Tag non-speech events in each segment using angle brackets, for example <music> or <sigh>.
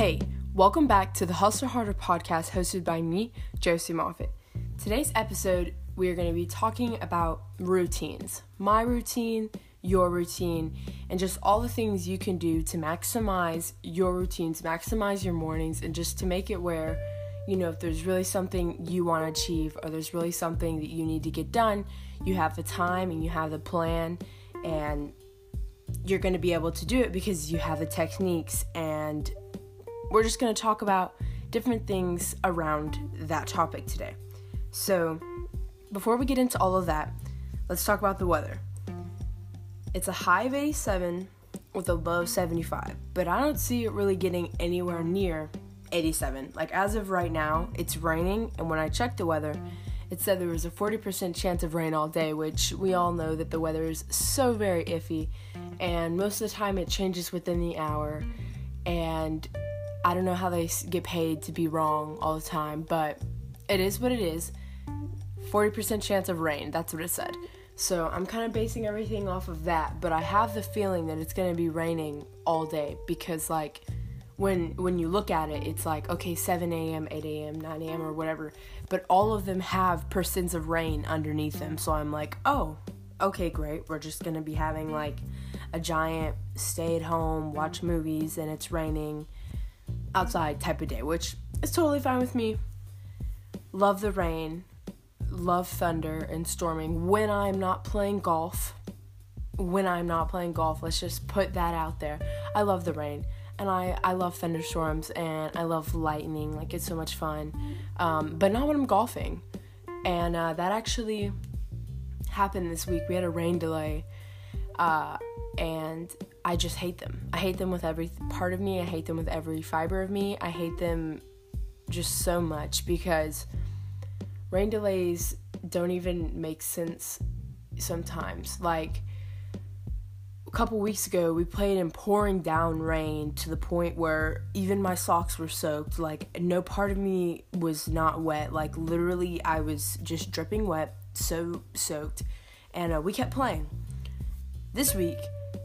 Hey, welcome back to the Hustle Harder podcast hosted by me, Josie Moffitt. Today's episode, we are going to be talking about routines. My routine, your routine, and just all the things you can do to maximize your routines, maximize your mornings, and just to make it where, you know, if there's really something you want to achieve or there's really something that you need to get done, you have the time and you have the plan and you're going to be able to do it because you have the techniques and we're just going to talk about different things around that topic today. So, before we get into all of that, let's talk about the weather. It's a high of 87 with a low of 75, but I don't see it really getting anywhere near 87. Like, as of right now, it's raining, and when I checked the weather, it said there was a 40% chance of rain all day, which we all know that the weather is so very iffy, and most of the time it changes within the hour. And I don't know how they get paid to be wrong all the time, but it is what it is. 40% chance of rain, that's what it said. So I'm kind of basing everything off of that, but I have the feeling that it's going to be raining all day because like when when you look at it, it's like okay, 7 a.m., 8 a.m., 9 a.m. or whatever, but all of them have percents of rain underneath them. So I'm like, oh, okay, great. We're just going to be having like a giant stay at home, watch movies, and it's raining outside type of day, which is totally fine with me. Love the rain, love thunder and storming when I'm not playing golf. When I'm not playing golf, let's just put that out there. I love the rain and I, I love thunderstorms and I love lightning. Like, it's so much fun. Um, but not when I'm golfing. And uh, that actually happened this week. We had a rain delay. Uh, and I just hate them. I hate them with every part of me. I hate them with every fiber of me. I hate them just so much because rain delays don't even make sense sometimes. Like a couple weeks ago, we played in pouring down rain to the point where even my socks were soaked. Like no part of me was not wet. Like literally, I was just dripping wet, so soaked, and uh, we kept playing. This week,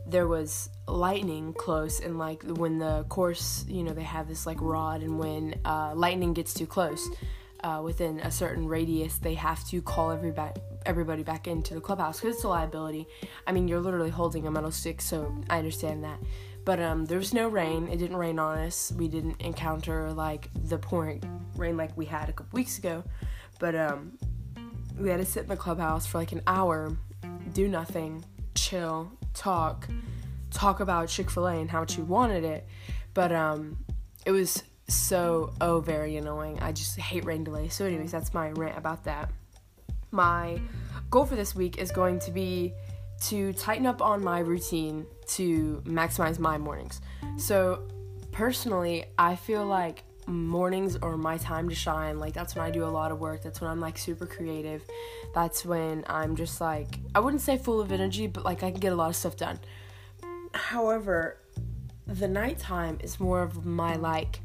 there was lightning close and like when the course you know they have this like rod and when uh, lightning gets too close uh, within a certain radius they have to call everybody everybody back into the clubhouse because it's a liability. I mean you're literally holding a metal stick so i understand that. But um, there was no rain. It didn't rain on us. We didn't encounter like the pouring rain like we had a couple weeks ago. But um, we had to sit in the clubhouse for like an hour do nothing chill talk talk about Chick-fil-A and how you wanted it. But um it was so oh very annoying. I just hate rain delays. So anyways, that's my rant about that. My goal for this week is going to be to tighten up on my routine to maximize my mornings. So personally, I feel like mornings are my time to shine. Like that's when I do a lot of work. That's when I'm like super creative. That's when I'm just like I wouldn't say full of energy, but like I can get a lot of stuff done. However, the nighttime is more of my like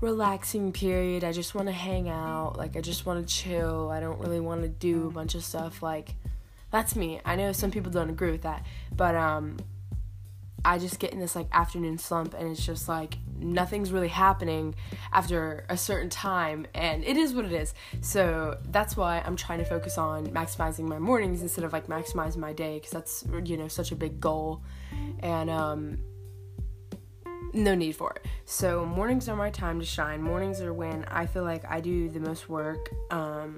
relaxing period. I just want to hang out. Like I just want to chill. I don't really want to do a bunch of stuff like that's me. I know some people don't agree with that, but um I just get in this like afternoon slump and it's just like nothing's really happening after a certain time and it is what it is. So that's why I'm trying to focus on maximizing my mornings instead of like maximizing my day because that's you know such a big goal and um no need for it. So mornings are my time to shine. Mornings are when I feel like I do the most work. Um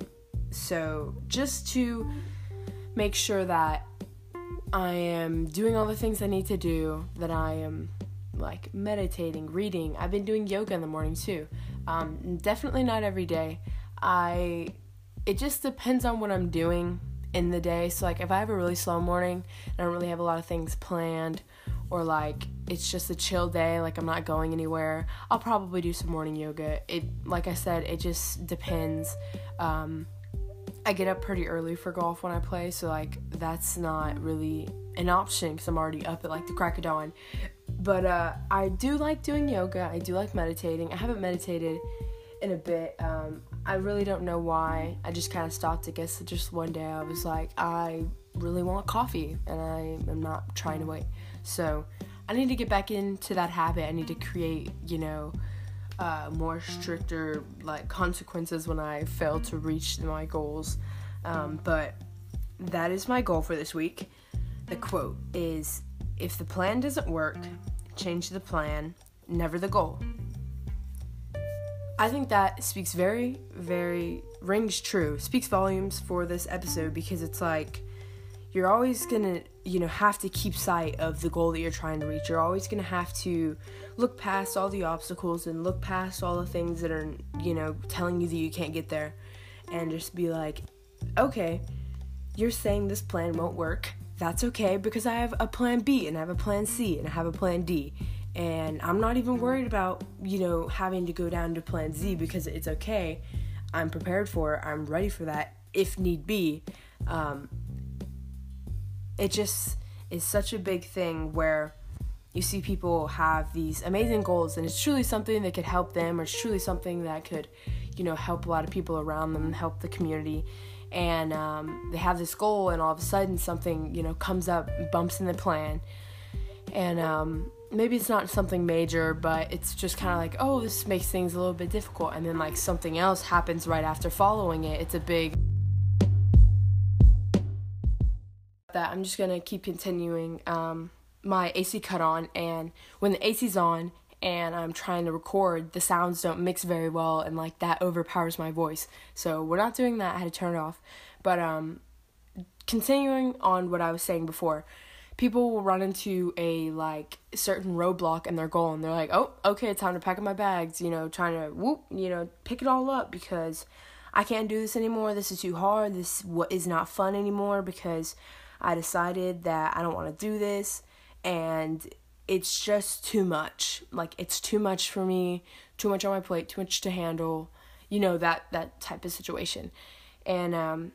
so just to make sure that I am doing all the things I need to do, that I am like meditating, reading. I've been doing yoga in the morning too. Um, definitely not every day. I it just depends on what I'm doing in the day. So like if I have a really slow morning and I don't really have a lot of things planned or like it's just a chill day, like I'm not going anywhere, I'll probably do some morning yoga. It like I said, it just depends. Um, I get up pretty early for golf when I play, so like that's not really an option because I'm already up at like the crack of dawn. But uh, I do like doing yoga. I do like meditating. I haven't meditated in a bit. Um, I really don't know why. I just kind of stopped. I guess just one day I was like, I really want coffee, and I am not trying to wait. So I need to get back into that habit. I need to create, you know, uh, more stricter like consequences when I fail to reach my goals. Um, but that is my goal for this week. The quote is If the plan doesn't work, change the plan, never the goal. I think that speaks very, very, rings true, speaks volumes for this episode because it's like you're always gonna, you know, have to keep sight of the goal that you're trying to reach. You're always gonna have to look past all the obstacles and look past all the things that are, you know, telling you that you can't get there and just be like, okay, you're saying this plan won't work. That's okay because I have a plan B and I have a plan C and I have a plan D. And I'm not even worried about, you know, having to go down to plan Z because it's okay. I'm prepared for it. I'm ready for that if need be. Um, it just is such a big thing where you see people have these amazing goals and it's truly something that could help them or it's truly something that could you know help a lot of people around them help the community and um, they have this goal and all of a sudden something you know comes up bumps in the plan. And um, maybe it's not something major but it's just kind of like oh this makes things a little bit difficult. And then like something else happens right after following it. It's a big that i'm just gonna keep continuing um, my AC cut on, and when the AC's on and I'm trying to record, the sounds don't mix very well, and like that overpowers my voice. So we're not doing that. I had to turn it off. But um, continuing on what I was saying before, people will run into a like certain roadblock in their goal, and they're like, "Oh, okay, it's time to pack up my bags." You know, trying to whoop, you know, pick it all up because I can't do this anymore. This is too hard. This what is not fun anymore because I decided that I don't want to do this and it's just too much. Like it's too much for me, too much on my plate, too much to handle. You know that that type of situation. And um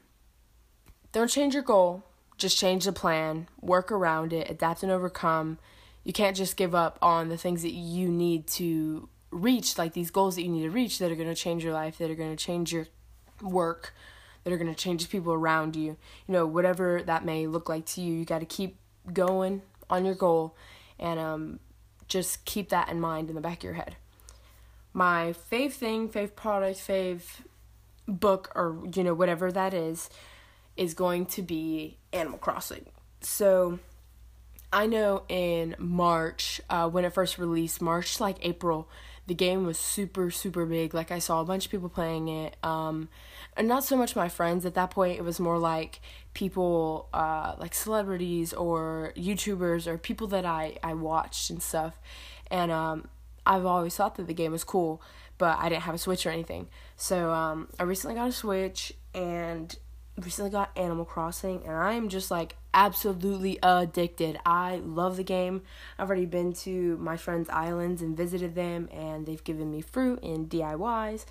don't change your goal, just change the plan, work around it, adapt and overcome. You can't just give up on the things that you need to reach, like these goals that you need to reach that are going to change your life, that are going to change your work, that are going to change people around you. You know, whatever that may look like to you, you got to keep going, on your goal and um, just keep that in mind in the back of your head. My fave thing, fave product, fave book, or you know, whatever that is, is going to be Animal Crossing. So I know in March, uh, when it first released, March like April, the game was super, super big. Like I saw a bunch of people playing it. Um, and not so much my friends at that point it was more like people uh, like celebrities or youtubers or people that i i watched and stuff and um, i've always thought that the game was cool but i didn't have a switch or anything so um, i recently got a switch and recently got animal crossing and i am just like absolutely addicted i love the game i've already been to my friends islands and visited them and they've given me fruit and diys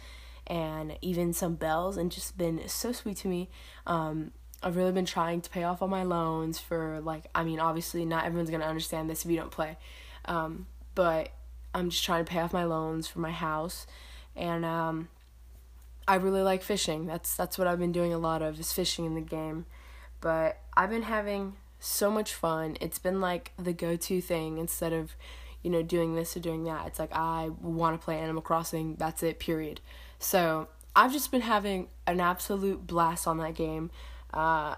and even some bells and just been so sweet to me. Um, I've really been trying to pay off all my loans for like I mean obviously not everyone's gonna understand this if you don't play, um, but I'm just trying to pay off my loans for my house, and um, I really like fishing. That's that's what I've been doing a lot of is fishing in the game, but I've been having so much fun. It's been like the go-to thing instead of you know doing this or doing that. It's like I want to play Animal Crossing. That's it. Period. So I've just been having an absolute blast on that game. Uh,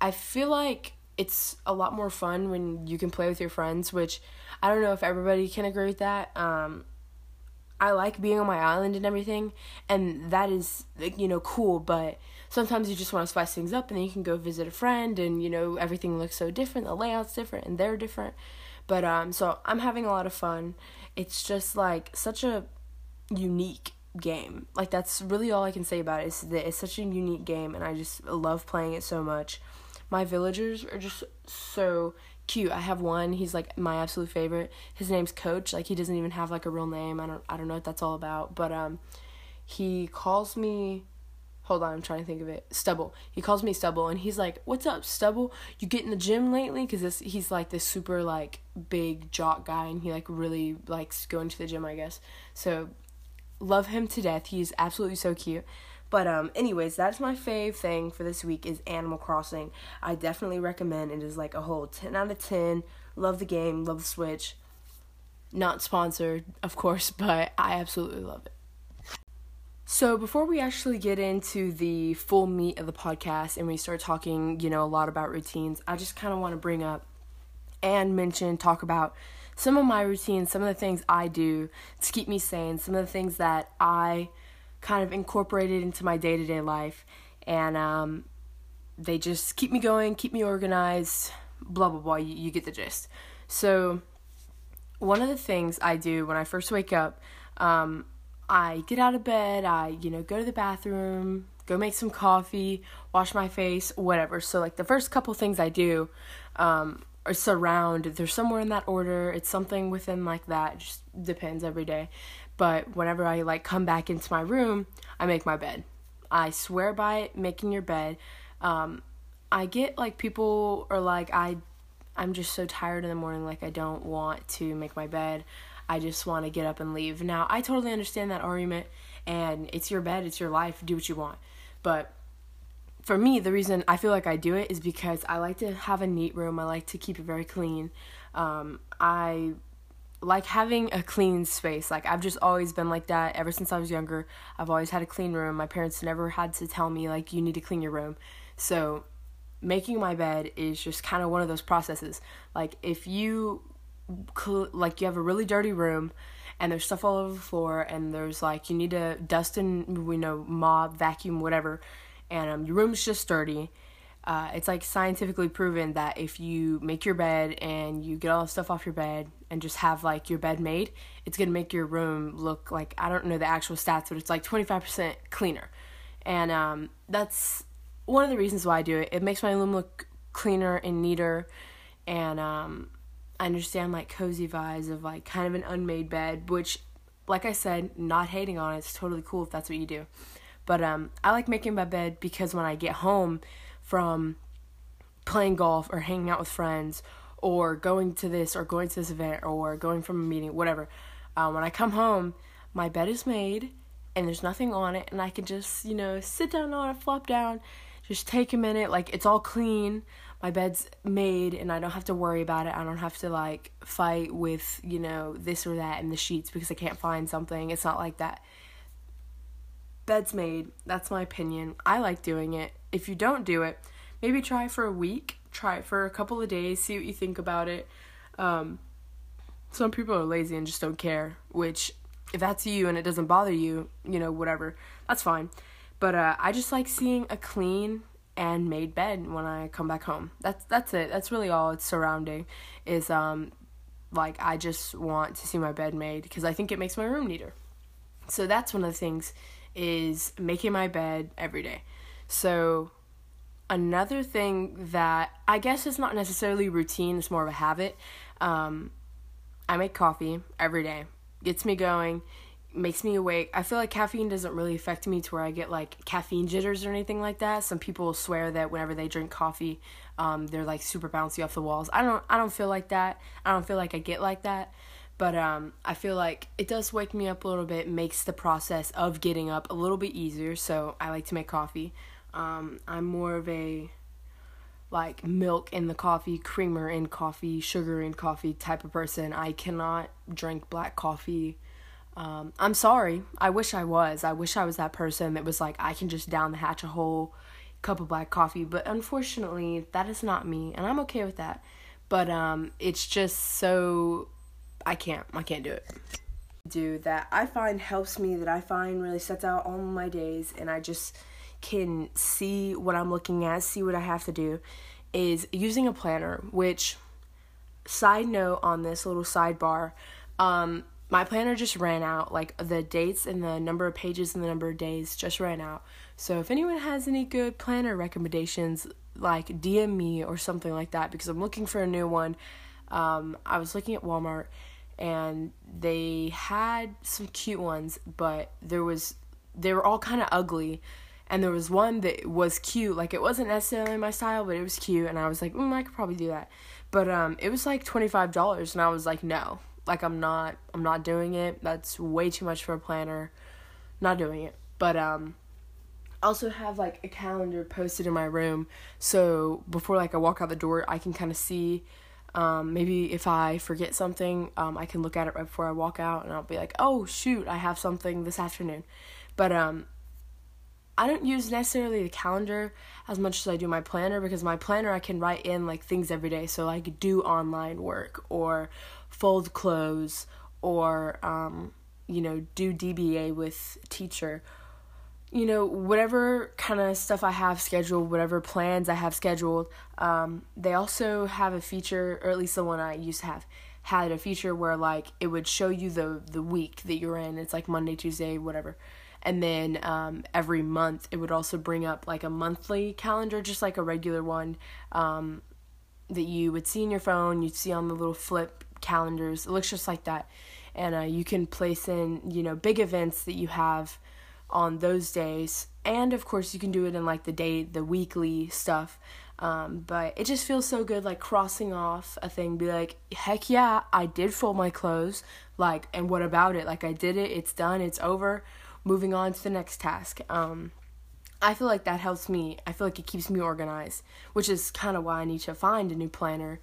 I feel like it's a lot more fun when you can play with your friends, which I don't know if everybody can agree with that. Um, I like being on my island and everything, and that is you know cool. But sometimes you just want to spice things up, and then you can go visit a friend, and you know everything looks so different. The layout's different, and they're different. But um, so I'm having a lot of fun. It's just like such a unique game. Like that's really all I can say about it is that it's such a unique game and I just love playing it so much. My villagers are just so cute. I have one, he's like my absolute favorite. His name's Coach. Like he doesn't even have like a real name. I don't I don't know what that's all about, but um he calls me hold on, I'm trying to think of it. Stubble. He calls me Stubble and he's like, "What's up, Stubble? You get in the gym lately?" cuz this he's like this super like big jock guy and he like really likes going to the gym, I guess. So love him to death. He's absolutely so cute. But um anyways, that's my fave thing for this week is Animal Crossing. I definitely recommend it is like a whole 10 out of 10. Love the game, love the Switch. Not sponsored, of course, <laughs> but I absolutely love it. So, before we actually get into the full meat of the podcast and we start talking, you know, a lot about routines, I just kind of want to bring up and mention, talk about some of my routines, some of the things I do to keep me sane, some of the things that I kind of incorporated into my day to day life. And um, they just keep me going, keep me organized, blah, blah, blah. You, you get the gist. So, one of the things I do when I first wake up, um, I get out of bed, I, you know, go to the bathroom, go make some coffee, wash my face, whatever. So, like, the first couple things I do um, are surround, they're somewhere in that order. It's something within like that, it just depends every day. But whenever I, like, come back into my room, I make my bed. I swear by it, making your bed. Um, I get, like, people are like, I I'm just so tired in the morning, like I don't want to make my bed. I just want to get up and leave. Now, I totally understand that argument, and it's your bed, it's your life, do what you want. But for me, the reason I feel like I do it is because I like to have a neat room, I like to keep it very clean. Um, I like having a clean space. Like I've just always been like that ever since I was younger. I've always had a clean room. My parents never had to tell me like you need to clean your room. So making my bed is just kind of one of those processes. Like if you like you have a really dirty room and there's stuff all over the floor and there's like you need to dust and you know mop vacuum whatever and um, your room's just dirty. Uh, it's like scientifically proven that if you make your bed and you get all the stuff off your bed and just have like your bed made it's gonna make your room look like i don't know the actual stats but it's like 25% cleaner. And um, that's one of the reasons why i do it. It makes my room look cleaner and neater and um, I understand like cozy vibes of like kind of an unmade bed, which, like I said, not hating on it. It's totally cool if that's what you do. But um, I like making my bed because when I get home from playing golf or hanging out with friends or going to this or going to this event or going from a meeting, whatever, um, when I come home, my bed is made and there's nothing on it, and I can just, you know, sit down on it, flop down, just take a minute, like it's all clean my bed's made and I don't have to worry about it. I don't have to like fight with, you know, this or that in the sheets because I can't find something. It's not like that. Bed's made. That's my opinion. I like doing it. If you don't do it, maybe try for a week, try it for a couple of days, see what you think about it. Um, some people are lazy and just don't care, which if that's you and it doesn't bother you, you know, whatever, that's fine. But uh, I just like seeing a clean and made bed when I come back home. That's that's it. That's really all it's surrounding is um like I just want to see my bed made because I think it makes my room neater. So that's one of the things is making my bed every day. So another thing that I guess is not necessarily routine, it's more of a habit. Um, I make coffee every day. Gets me going makes me awake. I feel like caffeine doesn't really affect me to where I get like caffeine jitters or anything like that. Some people swear that whenever they drink coffee, um, they're like super bouncy off the walls. I don't I don't feel like that. I don't feel like I get like that. But um, I feel like it does wake me up a little bit, makes the process of getting up a little bit easier. So I like to make coffee. Um, I'm more of a like milk in the coffee, creamer in coffee, sugar in coffee type of person. I cannot drink black coffee um, I'm sorry. I wish I was. I wish I was that person that was like, I can just down the hatch a whole cup of black coffee. But unfortunately, that is not me, and I'm okay with that. But um, it's just so I can't. I can't do it. Do that I find helps me. That I find really sets out all my days, and I just can see what I'm looking at, see what I have to do. Is using a planner. Which, side note on this little sidebar. Um, my planner just ran out. Like the dates and the number of pages and the number of days just ran out. So if anyone has any good planner recommendations, like DM me or something like that because I'm looking for a new one. Um, I was looking at Walmart and they had some cute ones, but there was they were all kind of ugly. And there was one that was cute, like it wasn't necessarily my style, but it was cute, and I was like, mm, I could probably do that. But um, it was like twenty five dollars, and I was like, no, like I'm not I'm not doing it. That's way too much for a planner. Not doing it. But um I also have like a calendar posted in my room so before like I walk out the door I can kind of see Um, maybe if I forget something, um, I can look at it right before I walk out and I'll be like, oh, shoot, I have something this afternoon. But um, I don't use necessarily the calendar as much as I do my planner because my planner I can write in like things every day. So like do online work or fold clothes or um, you know do DBA with teacher you know, whatever kind of stuff I have scheduled, whatever plans I have scheduled, um, they also have a feature, or at least the one I used to have, had a feature where like it would show you the the week that you're in. It's like Monday, Tuesday, whatever. And then um, every month it would also bring up like a monthly calendar, just like a regular one um, that you would see in your phone. You'd see on the little flip calendars. It looks just like that, and uh, you can place in you know big events that you have on those days. And of course you can do it in like the day the weekly stuff. Um, but it just feels so good like crossing off a thing. Be like heck yeah i did fold my clothes. Like and what about it? Like i did it. It's done. It's over. Moving on to the next task. Um, i feel like that helps me. I feel like it keeps me organized which is kind of why i need to find a new planner.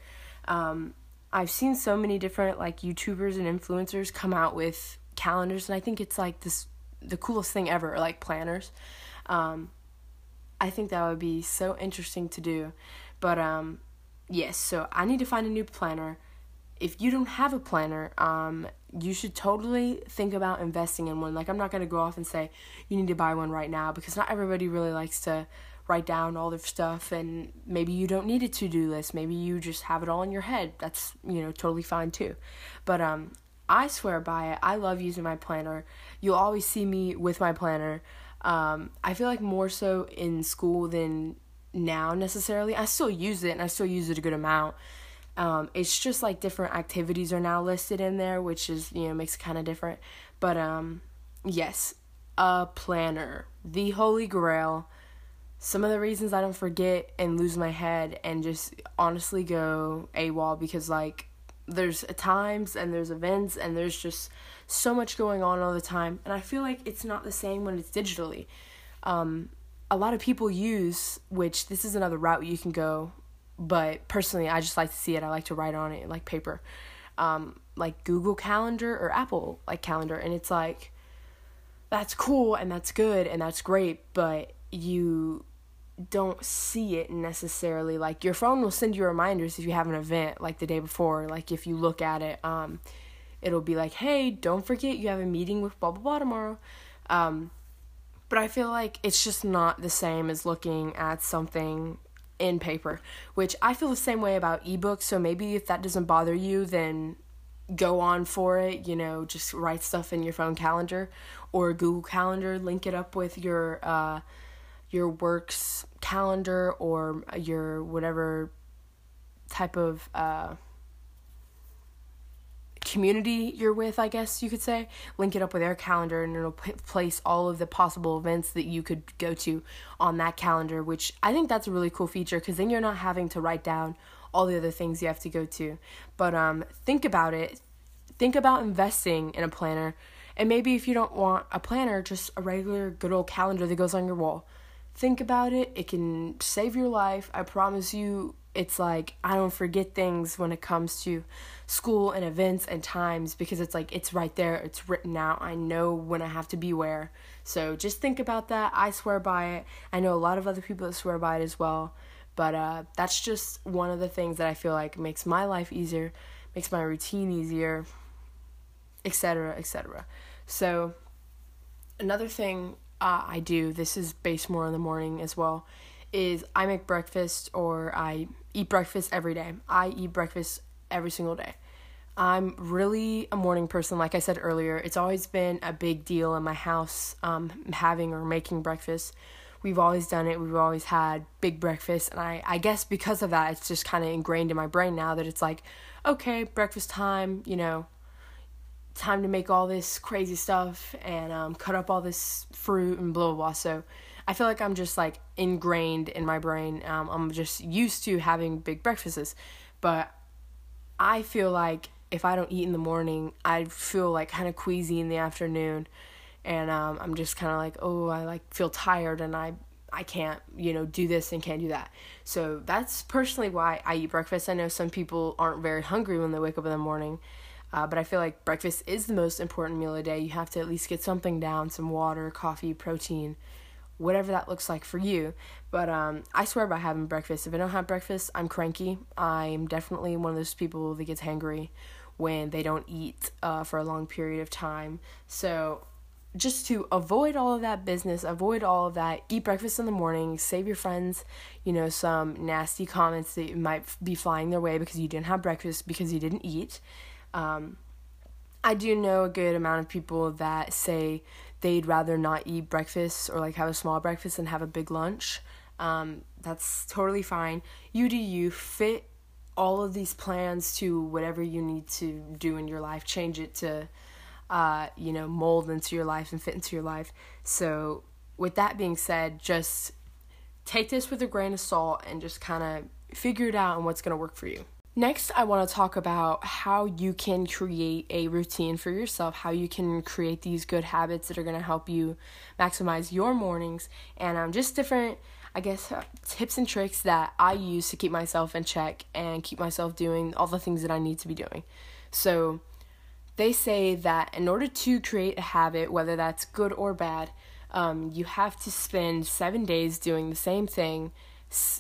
Um, i've seen so many different like youtubers and influencers come out with calendars and i think it's like this the coolest thing ever, like planners. Um, I think that would be so interesting to do. But um, yes, so I need to find a new planner. If you don't have a planner, um, you should totally think about investing in one. Like I'm not gonna go off and say you need to buy one right now because not everybody really likes to write down all their stuff and maybe you don't need a to-do list maybe you just have it all in your head that's you know totally fine too but um I swear by it. I love using my planner. You'll always see me with my planner. Um, I feel like more so in school than now necessarily. I still use it and I still use it a good amount. Um, it's just like different activities are now listed in there, which is, you know, makes it kind of different. But um, yes, a planner, the holy grail. Some of the reasons I don't forget and lose my head and just honestly go AWOL because, like, there's times and there's events and there's just so much going on all the time. And i feel like it's not the same when it's digitally. Um, a lot of people use which this is another route you can go but personally i just like to see it. I like to write on it like paper. Um, like google calendar or apple like calendar. And it's like that's cool and that's good and that's great but you don't see it necessarily. Like your phone will send you reminders if you have an event like the day before. Like if you look at it um it'll be like hey don't forget you have a meeting with blah blah blah tomorrow. Um but i feel like it's just not the same as looking at something in paper which i feel the same way about ebooks. So maybe if that doesn't bother you then go on for it you know just write stuff in your phone calendar or google calendar link it up with your uh your works calendar or your whatever type of uh, community you're with, I guess you could say. Link it up with their calendar and it'll p- place all of the possible events that you could go to on that calendar, which I think that's a really cool feature because then you're not having to write down all the other things you have to go to. But um, think about it. Think about investing in a planner. And maybe if you don't want a planner, just a regular good old calendar that goes on your wall think about it. It can save your life. I promise you, it's like I don't forget things when it comes to school and events and times because it's like it's right there, it's written out. I know when I have to be where. So just think about that. I swear by it. I know a lot of other people that swear by it as well. But uh, that's just one of the things that I feel like makes my life easier, makes my routine easier, etc., etc. So another thing uh, I do, this is based more in the morning as well, is I make breakfast or I eat breakfast every day. I eat breakfast every single day. I'm really a morning person, like I said earlier. It's always been a big deal in my house um, having or making breakfast. We've always done it. We've always had big breakfast. And I, I guess because of that, it's just kind of ingrained in my brain now that it's like, okay, breakfast time, you know, time to make all this crazy stuff and um, cut up all this fruit and blah blah blah. So I feel like I'm just like ingrained in my brain. Um, I'm just used to having big breakfasts, but I feel like if I don't eat in the morning, I feel like kind of queasy in the afternoon, and um, I'm just kind of like oh I like feel tired and I I can't, you know, do this and can't do that. So that's personally why I eat breakfast. I know some people aren't very hungry when they wake up in the morning, uh, but I feel like breakfast is the most important meal of the day. You have to at least get something down some water, coffee, protein, whatever that looks like for you. But um, I swear by having breakfast. If I don't have breakfast, I'm cranky. I'm definitely one of those people that gets hangry when they don't eat uh, for a long period of time. So just to avoid all of that business, avoid all of that, eat breakfast in the morning, save your friends, you know, some nasty comments that might be flying their way because you didn't have breakfast because you didn't eat. Um, I do know a good amount of people that say they'd rather not eat breakfast or like have a small breakfast and have a big lunch. Um, that's totally fine. You do you fit all of these plans to whatever you need to do in your life. Change it to uh, you know, mold into your life and fit into your life. So, with that being said, just take this with a grain of salt and just kind of figure it out and what's going to work for you. Next, I want to talk about how you can create a routine for yourself, how you can create these good habits that are going to help you maximize your mornings, and um, just different, I guess, uh, tips and tricks that I use to keep myself in check and keep myself doing all the things that I need to be doing. So, they say that in order to create a habit, whether that's good or bad, um, you have to spend seven days doing the same thing,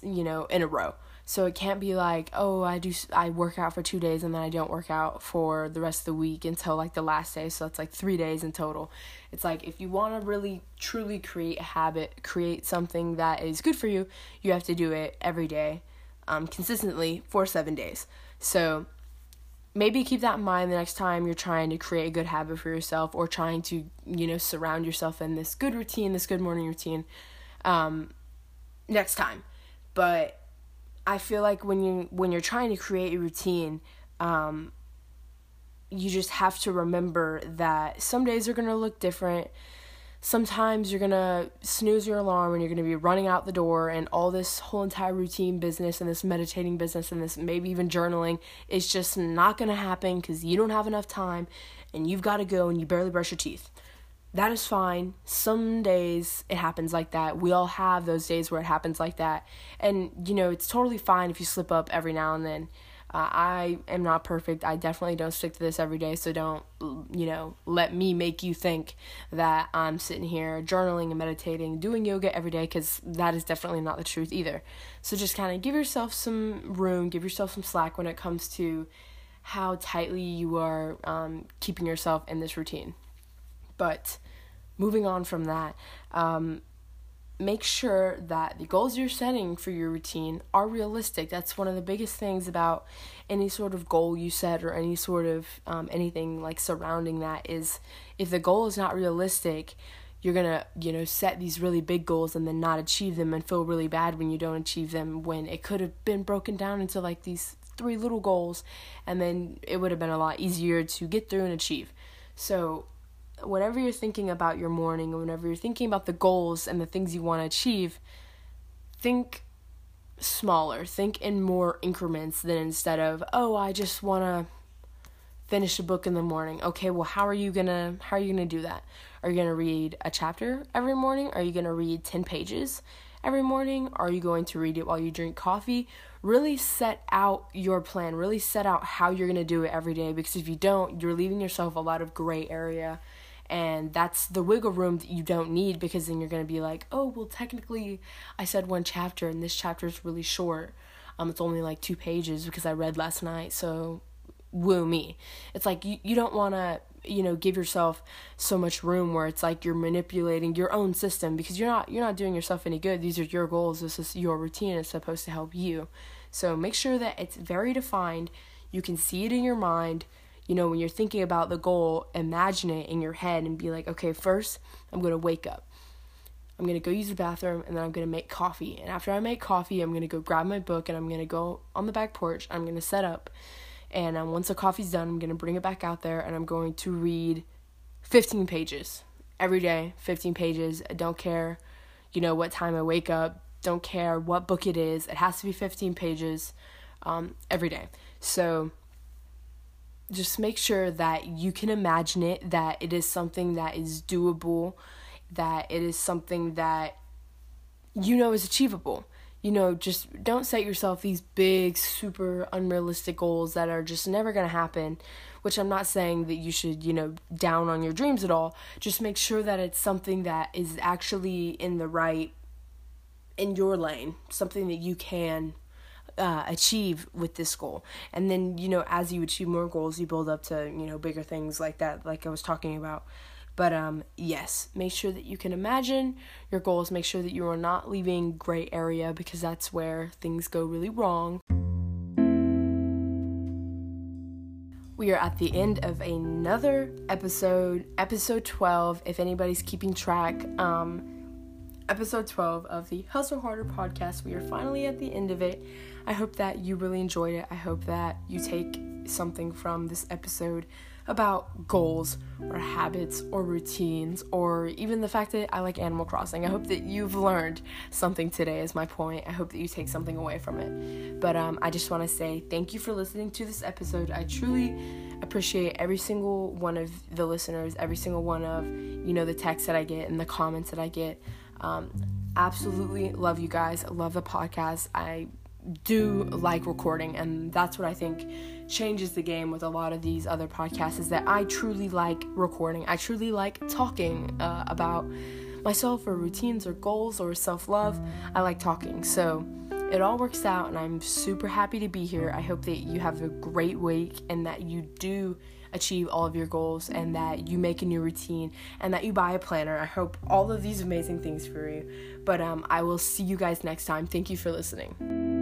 you know, in a row. So it can't be like, oh, I do, I work out for two days and then I don't work out for the rest of the week until like the last day. So it's like three days in total. It's like if you want to really truly create a habit, create something that is good for you, you have to do it every day, um, consistently for seven days. So maybe keep that in mind the next time you're trying to create a good habit for yourself or trying to you know surround yourself in this good routine this good morning routine um, next time but i feel like when you when you're trying to create a routine um, you just have to remember that some days are to look different. Sometimes you're gonna snooze your alarm and you're gonna be running out the door and all this whole entire routine business and this meditating business and this maybe even journaling is just not gonna happen because you don't have enough time and you've got to go and you barely brush your teeth that is fine some days it happens like that we all have those days where it happens like that and you know it's totally fine if you slip up every now and then uh, I am not perfect. I definitely don't stick to this every day, so don't, you know, let me make you think that I'm sitting here journaling and meditating, doing yoga every day, because that is definitely not the truth either. So just kind of give yourself some room, give yourself some slack when it comes to how tightly you are um, keeping yourself in this routine. But moving on from that, um, make sure that the goals you're setting for your routine are realistic. That's one of the biggest things about any sort of goal you set or any sort of um, anything like surrounding that is if the goal is not realistic, you're gonna you know set these really big goals and then not achieve them and feel really bad when you don't achieve them when it could have been broken down into like these three little goals and then it would have been a lot easier to get through and achieve. So whenever you're thinking about your morning or whenever you're thinking about the goals and the things you want to achieve, think smaller. Think in more increments than instead of, oh, I just want to finish a book in the morning. Okay, well, how are you going to how are you going to do that? Are you going to read a chapter every morning? Are you going to read 10 pages every morning? Are you going to read it while you drink coffee? Really set out your plan. Really set out how you're going to do it every day because if you don't, you're leaving yourself a lot of gray area and that's the wiggle room that you don't need because then you're going to be like oh well technically i said one chapter and this chapter is really short. Um it's only like two pages because i read last night so woo me. It's like you, you don't want to you know give yourself so much room where it's like you're manipulating your own system because you're not you're not doing yourself any good. These are your goals. This is your routine it's supposed to help you. So make sure that it's very defined. You can see it in your mind you know, when you're thinking about the goal, imagine it in your head and be like, okay, first I'm going to wake up. I'm going to go use the bathroom and then I'm going to make coffee. And after I make coffee, I'm going to go grab my book and I'm going to go on the back porch. I'm going to set up. And um, once the coffee's done, I'm going to bring it back out there and I'm going to read 15 pages every day, 15 pages. I don't care, you know, what time I wake up, don't care what book it is. It has to be 15 pages um, every day. So just make sure that you can imagine it, that it is something that is doable, that it is something that you know is achievable. You know, just don't set yourself these big, super unrealistic goals that are just never going to happen. Which I'm not saying that you should, you know, down on your dreams at all. Just make sure that it's something that is actually in the right, in your lane, something that you can uh, achieve with this goal. And then, you know, as you achieve more goals, you build up to, you know, bigger things like that, like I was talking about. But um, yes, make sure that you can imagine your goals. Make sure that you are not leaving gray area because that's where things go really wrong. We are at the end of another episode, episode 12. If anybody's keeping track, um, episode 12 of the Hustle Harder podcast. We are finally at the end of it. I hope that you really enjoyed it. I hope that you take something from this episode about goals or habits or routines or even the fact that I like Animal Crossing. I hope that you've learned something today, is my point. I hope that you take something away from it. But um, I just want to say thank you for listening to this episode. I truly appreciate every single one of the listeners, every single one of, you know, the texts that I get and the comments that I get. Um, absolutely love you guys. Love the podcast. I do like recording and that's what I think changes the game with a lot of these other podcasts is that I truly like recording. I truly like talking uh, about myself or routines or goals or self-love. I like talking. So it all works out and I'm super happy to be here. I hope that you have a great week and that you do achieve all of your goals and that you make a new routine and that you buy a planner. I hope all of these amazing things for you. But um, I will see you guys next time. Thank you for listening.